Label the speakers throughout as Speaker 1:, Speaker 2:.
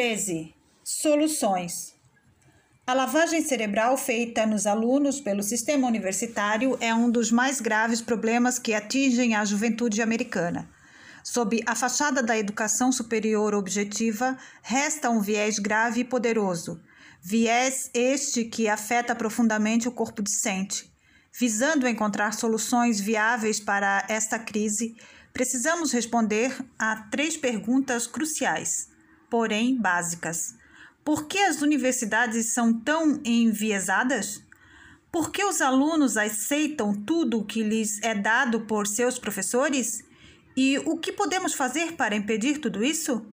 Speaker 1: 13. Soluções. A lavagem cerebral feita nos alunos pelo sistema universitário é um dos mais graves problemas que atingem a juventude americana. Sob a fachada da educação superior objetiva, resta um viés grave e poderoso, viés este que afeta profundamente o corpo discente. Visando encontrar soluções viáveis para esta crise, precisamos responder a três perguntas cruciais, porém básicas. Por que as universidades são tão enviesadas? Por que os alunos aceitam tudo o que lhes é dado por seus professores? E o que podemos fazer para impedir tudo isso?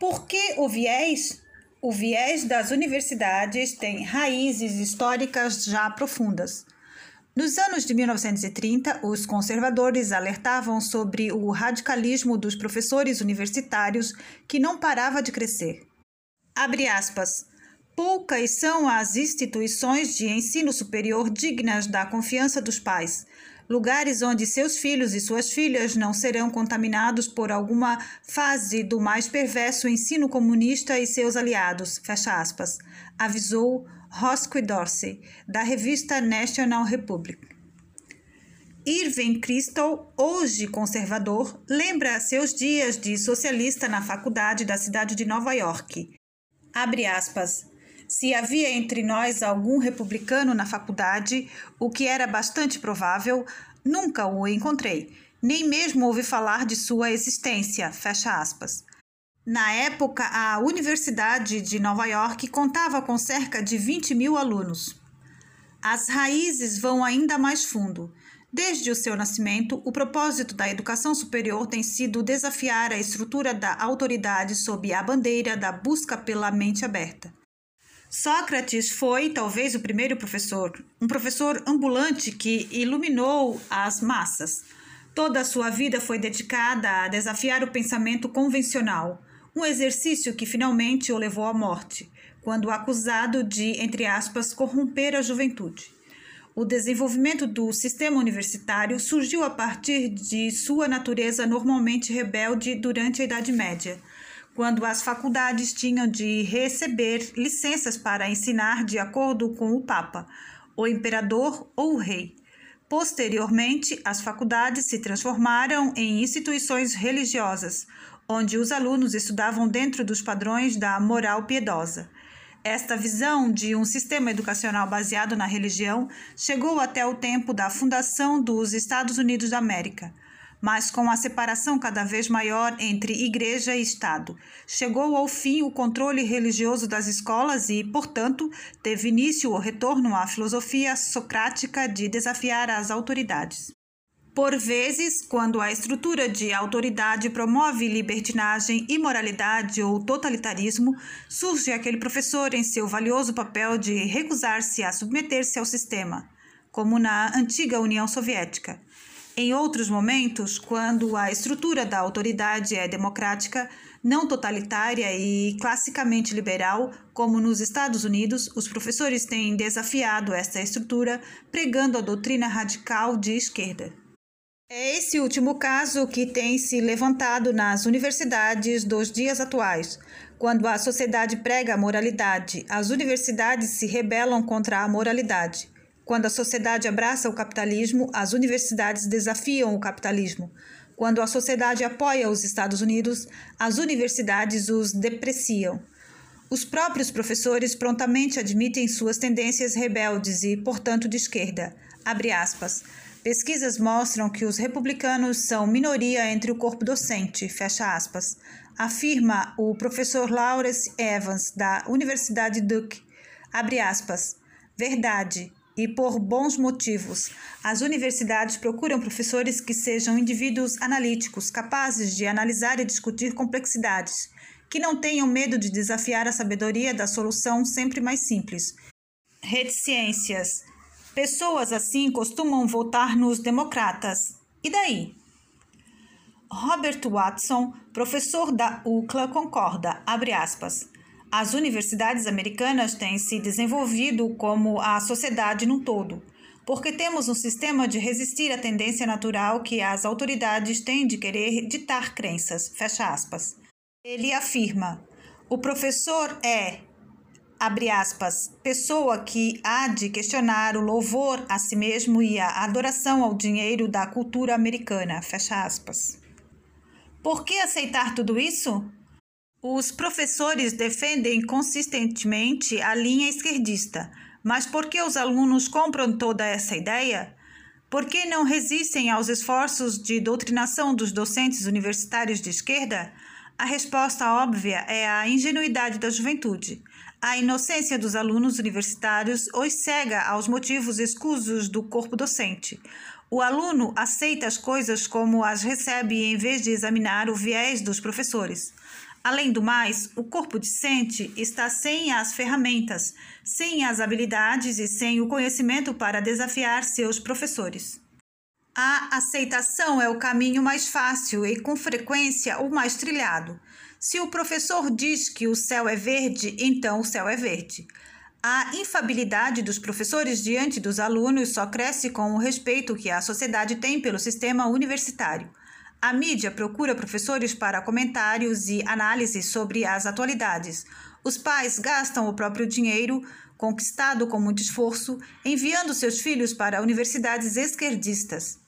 Speaker 1: Por que o viés? O viés das universidades tem raízes históricas já profundas. Nos anos de 1930, os conservadores alertavam sobre o radicalismo dos professores universitários que não parava de crescer. Abre aspas. Poucas são as instituições de ensino superior dignas da confiança dos pais, lugares onde seus filhos e suas filhas não serão contaminados por alguma fase do mais perverso ensino comunista e seus aliados, fecha aspas, avisou Roscoe Dorsey, da revista National Republic. Irving Kristol, hoje conservador, lembra seus dias de socialista na faculdade da cidade de Nova York. Abre aspas. Se havia entre nós algum republicano na faculdade, o que era bastante provável, nunca o encontrei, nem mesmo ouvi falar de sua existência. Fecha aspas. Na época, a Universidade de Nova York contava com cerca de 20 mil alunos. As raízes vão ainda mais fundo. Desde o seu nascimento, o propósito da educação superior tem sido desafiar a estrutura da autoridade sob a bandeira da busca pela mente aberta. Sócrates foi talvez o primeiro professor, um professor ambulante que iluminou as massas. Toda a sua vida foi dedicada a desafiar o pensamento convencional um exercício que finalmente o levou à morte, quando acusado de, entre aspas, corromper a juventude. O desenvolvimento do sistema universitário surgiu a partir de sua natureza normalmente rebelde durante a Idade Média, quando as faculdades tinham de receber licenças para ensinar de acordo com o Papa, o imperador ou o rei. Posteriormente, as faculdades se transformaram em instituições religiosas, onde os alunos estudavam dentro dos padrões da moral piedosa. Esta visão de um sistema educacional baseado na religião chegou até o tempo da fundação dos Estados Unidos da América, mas com a separação cada vez maior entre igreja e Estado. Chegou ao fim o controle religioso das escolas e, portanto, teve início o retorno à filosofia socrática de desafiar as autoridades. Por vezes, quando a estrutura de autoridade promove libertinagem, imoralidade ou totalitarismo, surge aquele professor em seu valioso papel de recusar-se a submeter-se ao sistema, como na antiga União Soviética. Em outros momentos, quando a estrutura da autoridade é democrática, não totalitária e classicamente liberal, como nos Estados Unidos, os professores têm desafiado esta estrutura, pregando a doutrina radical de esquerda. É esse último caso que tem se levantado nas universidades dos dias atuais. Quando a sociedade prega a moralidade, as universidades se rebelam contra a moralidade. Quando a sociedade abraça o capitalismo, as universidades desafiam o capitalismo. Quando a sociedade apoia os Estados Unidos, as universidades os depreciam. Os próprios professores prontamente admitem suas tendências rebeldes e, portanto, de esquerda. Abre aspas. Pesquisas mostram que os republicanos são minoria entre o corpo docente, fecha aspas, afirma o professor Lawrence Evans, da Universidade Duke, abre aspas, verdade, e por bons motivos. As universidades procuram professores que sejam indivíduos analíticos, capazes de analisar e discutir complexidades, que não tenham medo de desafiar a sabedoria da solução sempre mais simples. Reticências Pessoas assim costumam votar nos democratas. E daí? Robert Watson, professor da UCLA, concorda, abre aspas, as universidades americanas têm se desenvolvido como a sociedade num todo, porque temos um sistema de resistir à tendência natural que as autoridades têm de querer ditar crenças, fecha aspas. Ele afirma, O professor é, abre aspas, pessoa que há de questionar o louvor a si mesmo e a adoração ao dinheiro da cultura americana, fecha aspas. Por que aceitar tudo isso? Os professores defendem consistentemente a linha esquerdista, mas por que os alunos compram toda essa ideia? Por que não resistem aos esforços de doutrinação dos docentes universitários de esquerda? A resposta óbvia é a ingenuidade da juventude. A inocência dos alunos universitários os cega aos motivos escusos do corpo docente. O aluno aceita as coisas como as recebe em vez de examinar o viés dos professores. Além do mais, o corpo discente está sem as ferramentas, sem as habilidades e sem o conhecimento para desafiar seus professores. A aceitação é o caminho mais fácil e, com frequência, o mais trilhado. Se o professor diz que o céu é verde, então o céu é verde. A infabilidade dos professores diante dos alunos só cresce com o respeito que a sociedade tem pelo sistema universitário. A mídia procura professores para comentários e análises sobre as atualidades. Os pais gastam o próprio dinheiro, conquistado com muito esforço, enviando seus filhos para universidades esquerdistas.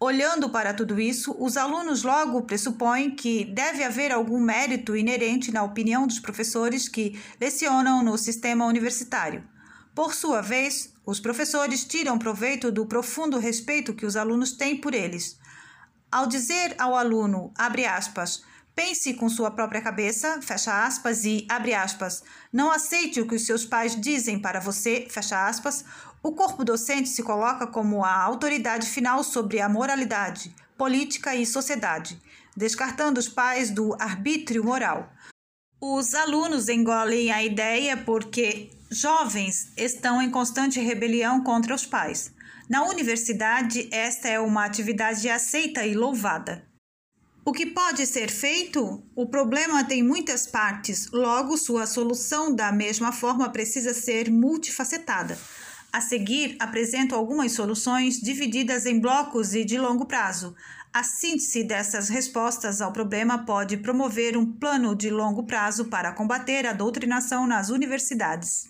Speaker 1: Olhando para tudo isso, os alunos logo pressupõem que deve haver algum mérito inerente na opinião dos professores que lecionam no sistema universitário. Por sua vez, os professores tiram proveito do profundo respeito que os alunos têm por eles. Ao dizer ao aluno, abre aspas, pense com sua própria cabeça, fecha aspas, e abre aspas, não aceite o que os seus pais dizem para você, fecha aspas, o corpo docente se coloca como a autoridade final sobre a moralidade, política e sociedade, descartando os pais do arbítrio moral. Os alunos engolem a ideia porque jovens estão em constante rebelião contra os pais. Na universidade, esta é uma atividade aceita e louvada. O que pode ser feito? O problema tem muitas partes, logo, sua solução, da mesma forma, precisa ser multifacetada. A seguir, apresento algumas soluções divididas em blocos e de longo prazo. A síntese dessas respostas ao problema pode promover um plano de longo prazo para combater a doutrinação nas universidades.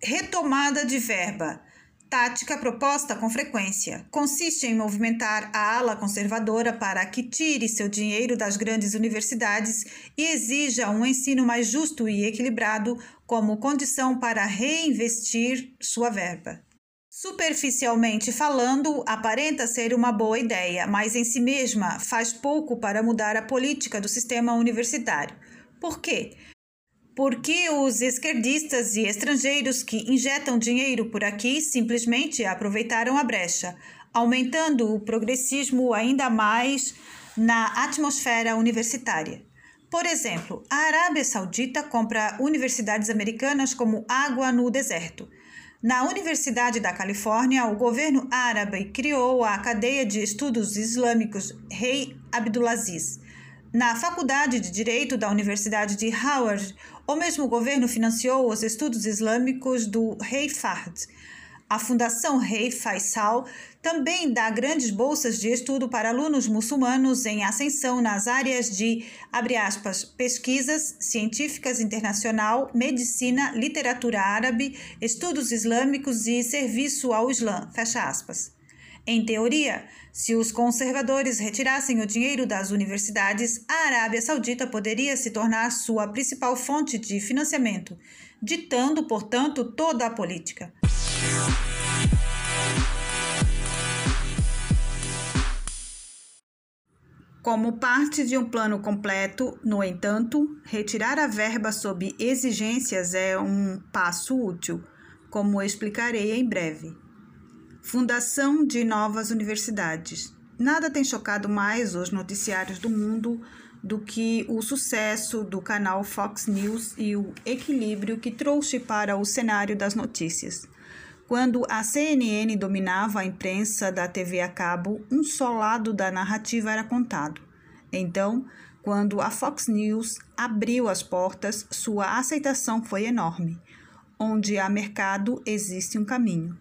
Speaker 1: Retomada de verba. Tática proposta com frequência. Consiste em movimentar a ala conservadora para que tire seu dinheiro das grandes universidades e exija um ensino mais justo e equilibrado como condição para reinvestir sua verba. Superficialmente falando, aparenta ser uma boa ideia, mas em si mesma faz pouco para mudar a política do sistema universitário. Por quê? Porque os esquerdistas e estrangeiros que injetam dinheiro por aqui simplesmente aproveitaram a brecha, aumentando o progressismo ainda mais na atmosfera universitária. Por exemplo, a Arábia Saudita compra universidades americanas como água no deserto. Na Universidade da Califórnia, o governo árabe criou a cadeia de estudos islâmicos Rei Abdulaziz. Na Faculdade de Direito da Universidade de Howard, o mesmo governo financiou os estudos islâmicos do rei Fahd. A Fundação Rei Faisal também dá grandes bolsas de estudo para alunos muçulmanos em ascensão nas áreas de, aspas, pesquisas científicas internacional, medicina, literatura árabe, estudos islâmicos e serviço ao Islã, fecha aspas. Em teoria, se os conservadores retirassem o dinheiro das universidades, a Arábia Saudita poderia se tornar sua principal fonte de financiamento, ditando, portanto, toda a política. Como parte de um plano completo, no entanto, retirar a verba sob exigências é um passo útil, como explicarei em breve. Fundação de novas universidades. Nada tem chocado mais os noticiários do mundo do que o sucesso do canal Fox News e o equilíbrio que trouxe para o cenário das notícias. Quando a CNN dominava a imprensa da TV a cabo, um só lado da narrativa era contado. Então, quando a Fox News abriu as portas, sua aceitação foi enorme. Onde há mercado, existe um caminho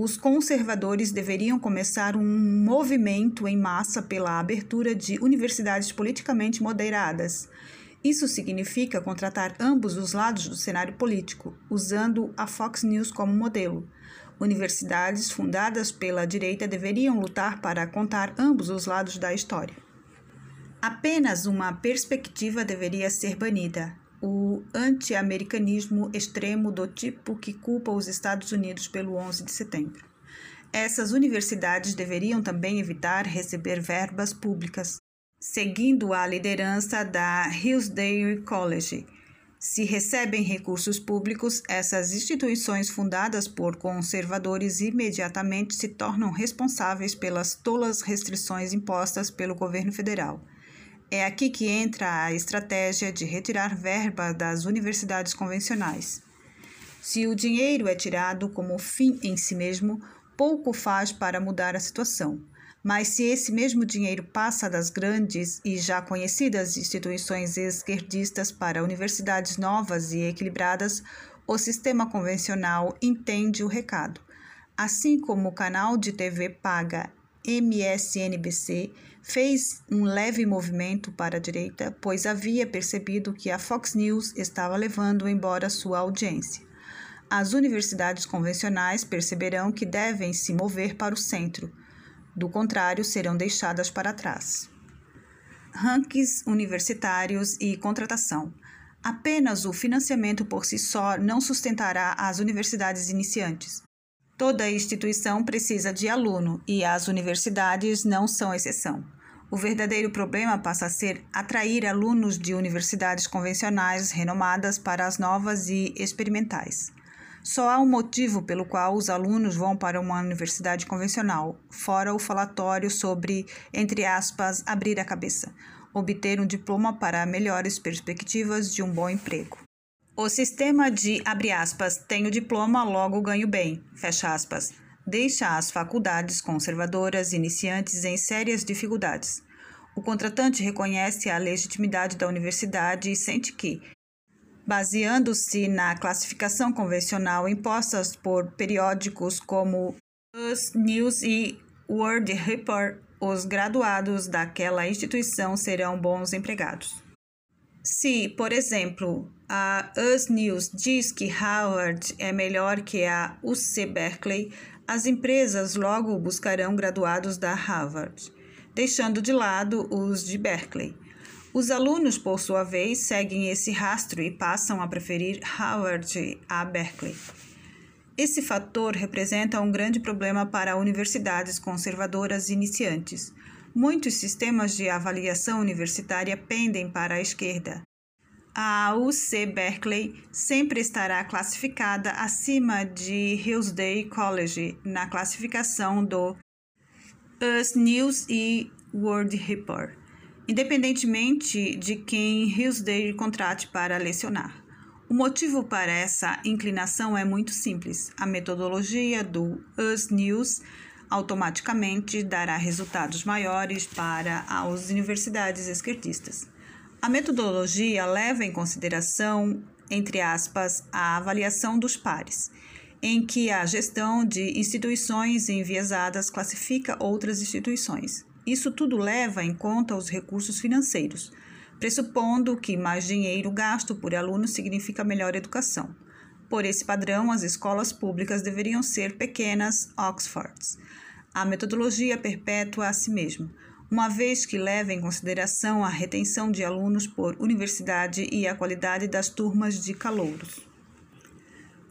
Speaker 1: os conservadores deveriam começar um movimento em massa pela abertura de universidades politicamente moderadas. Isso significa contratar ambos os lados do cenário político, usando a Fox News como modelo. Universidades fundadas pela direita deveriam lutar para contar ambos os lados da história. Apenas uma perspectiva deveria ser banida: o anti-americanismo extremo do tipo que culpa os Estados Unidos pelo 11 de setembro. Essas universidades deveriam também evitar receber verbas públicas, seguindo a liderança da Hillsdale College. Se recebem recursos públicos, essas instituições fundadas por conservadores imediatamente se tornam responsáveis pelas tolas restrições impostas pelo governo federal. É aqui que entra a estratégia de retirar verba das universidades convencionais. Se o dinheiro é tirado como fim em si mesmo, pouco faz para mudar a situação. Mas se esse mesmo dinheiro passa das grandes e já conhecidas instituições esquerdistas para universidades novas e equilibradas, o sistema convencional entende o recado. Assim como o canal de TV paga MSNBC fez um leve movimento para a direita, pois havia percebido que a Fox News estava levando embora sua audiência. As universidades convencionais perceberão que devem se mover para o centro, do contrário, serão deixadas para trás. Rankings universitários e contratação. Apenas o financiamento por si só não sustentará as universidades iniciantes. Toda instituição precisa de aluno e as universidades não são exceção. O verdadeiro problema passa a ser atrair alunos de universidades convencionais renomadas para as novas e experimentais. Só há um motivo pelo qual os alunos vão para uma universidade convencional, fora o falatório sobre, entre aspas, abrir a cabeça, obter um diploma para melhores perspectivas de um bom emprego. O sistema de, abre aspas, tenho diploma, logo ganho bem, fecha aspas, deixa as faculdades conservadoras iniciantes em sérias dificuldades. O contratante reconhece a legitimidade da universidade e sente que, baseando-se na classificação convencional impostas por periódicos como Us News e World Report, os graduados daquela instituição serão bons empregados. Se, por exemplo, a Us News diz que Harvard é melhor que a UC Berkeley, as empresas logo buscarão graduados da Harvard, deixando de lado os de Berkeley. Os alunos, por sua vez, seguem esse rastro e passam a preferir Harvard a Berkeley. Esse fator representa um grande problema para universidades conservadoras iniciantes. Muitos sistemas de avaliação universitária pendem para a esquerda. A UC Berkeley sempre estará classificada acima de Hillsdale College na classificação do US News e World Report, independentemente de quem Hillsdale contrate para lecionar. O motivo para essa inclinação é muito simples. A metodologia do US News automaticamente dará resultados maiores para as universidades esquerdistas. A metodologia leva em consideração, entre aspas, a avaliação dos pares, em que a gestão de instituições enviesadas classifica outras instituições. Isso tudo leva em conta os recursos financeiros, pressupondo que mais dinheiro gasto por aluno significa melhor educação. Por esse padrão, as escolas públicas deveriam ser pequenas Oxfords. A metodologia perpétua a si mesma, uma vez que leva em consideração a retenção de alunos por universidade e a qualidade das turmas de calouros.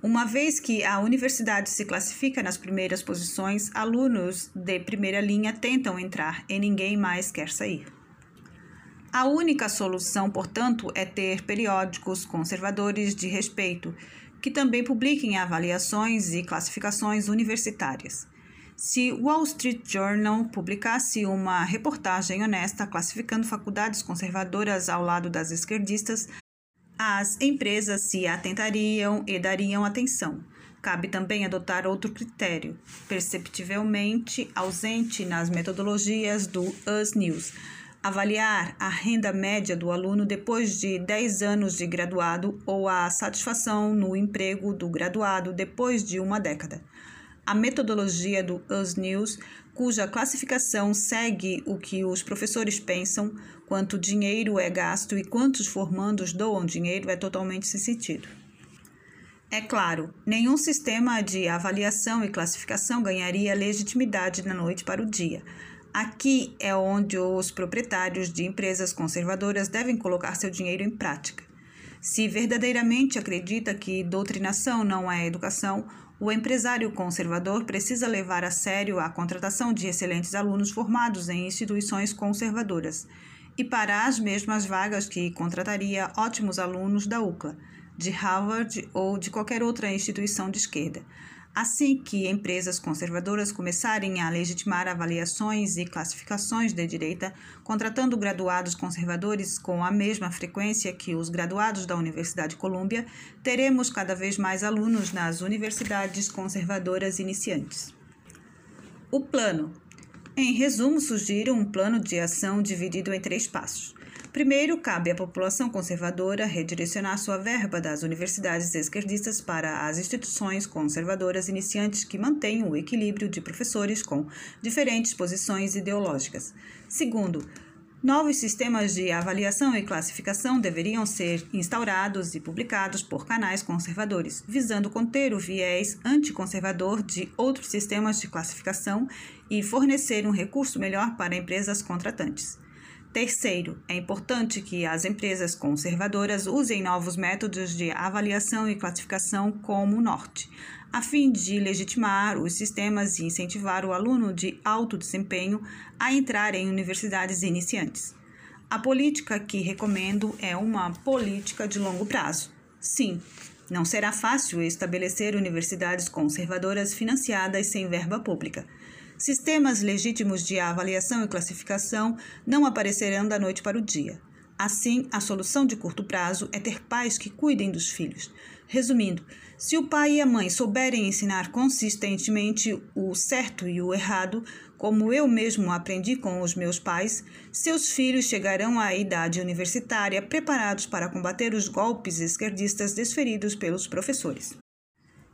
Speaker 1: Uma vez que a universidade se classifica nas primeiras posições, alunos de primeira linha tentam entrar e ninguém mais quer sair. A única solução, portanto, é ter periódicos conservadores de respeito, que também publiquem avaliações e classificações universitárias. Se Wall Street Journal publicasse uma reportagem honesta classificando faculdades conservadoras ao lado das esquerdistas, as empresas se atentariam e dariam atenção. Cabe também adotar outro critério, perceptivelmente ausente nas metodologias do US News avaliar a renda média do aluno depois de 10 anos de graduado ou a satisfação no emprego do graduado depois de uma década. A metodologia do US News cuja classificação segue o que os professores pensam, quanto dinheiro é gasto e quantos formandos doam dinheiro, é totalmente sem sentido. É claro, nenhum sistema de avaliação e classificação ganharia legitimidade da noite para o dia. Aqui é onde os proprietários de empresas conservadoras devem colocar seu dinheiro em prática. Se verdadeiramente acredita que doutrinação não é educação, o empresário conservador precisa levar a sério a contratação de excelentes alunos formados em instituições conservadoras e para as mesmas vagas que contrataria ótimos alunos da UCLA de Harvard ou de qualquer outra instituição de esquerda. Assim que empresas conservadoras começarem a legitimar avaliações e classificações de direita, contratando graduados conservadores com a mesma frequência que os graduados da Universidade de Colômbia, teremos cada vez mais alunos nas universidades conservadoras iniciantes. O plano. Em resumo, sugiro um plano de ação dividido em três passos. Primeiro, cabe à população conservadora redirecionar sua verba das universidades esquerdistas para as instituições conservadoras iniciantes que mantêm o equilíbrio de professores com diferentes posições ideológicas. Segundo, Novos sistemas de avaliação e classificação deveriam ser instaurados e publicados por canais conservadores, visando conter o viés anticonservador de outros sistemas de classificação e fornecer um recurso melhor para empresas contratantes. Terceiro, é importante que as empresas conservadoras usem novos métodos de avaliação e classificação como o norte, a fim de legitimar os sistemas e incentivar o aluno de alto desempenho a entrar em universidades iniciantes. A política que recomendo é uma política de longo prazo. Sim, não será fácil estabelecer universidades conservadoras financiadas sem verba pública Sistemas legítimos de avaliação e classificação não aparecerão da noite para o dia. Assim, a solução de curto prazo é ter pais que cuidem dos filhos. Resumindo, se o pai e a mãe souberem ensinar consistentemente o certo e o errado, como eu mesmo aprendi com os meus pais, seus filhos chegarão à idade universitária preparados para combater os golpes esquerdistas desferidos pelos professores.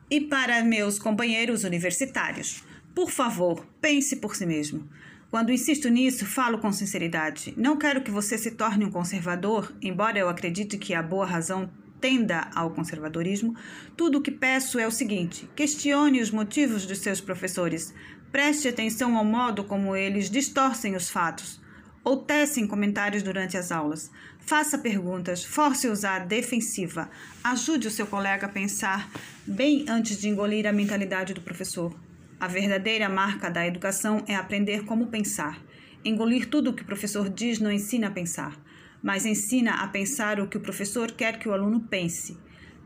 Speaker 1: E para meus companheiros universitários, por favor, pense por si mesmo. Quando insisto nisso, falo com sinceridade. Não quero que você se torne um conservador, embora eu acredite que a boa razão tenda ao conservadorismo. Tudo o que peço é o seguinte: questione os motivos dos seus professores. Preste atenção ao modo como eles distorcem os fatos ou tecem comentários durante as aulas. Faça perguntas, force-os à defensiva. Ajude o seu colega a pensar bem antes de engolir a mentalidade do professor. A verdadeira marca da educação é aprender como pensar. Engolir tudo o que o professor diz não ensina a pensar, mas ensina a pensar o que o professor quer que o aluno pense.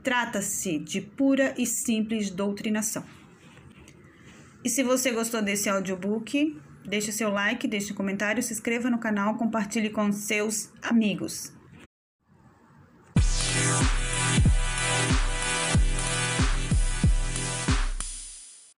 Speaker 1: Trata-se de pura e simples doutrinação. E se você gostou desse audiobook, deixe seu like, deixe um comentário, se inscreva no canal, compartilhe com seus amigos.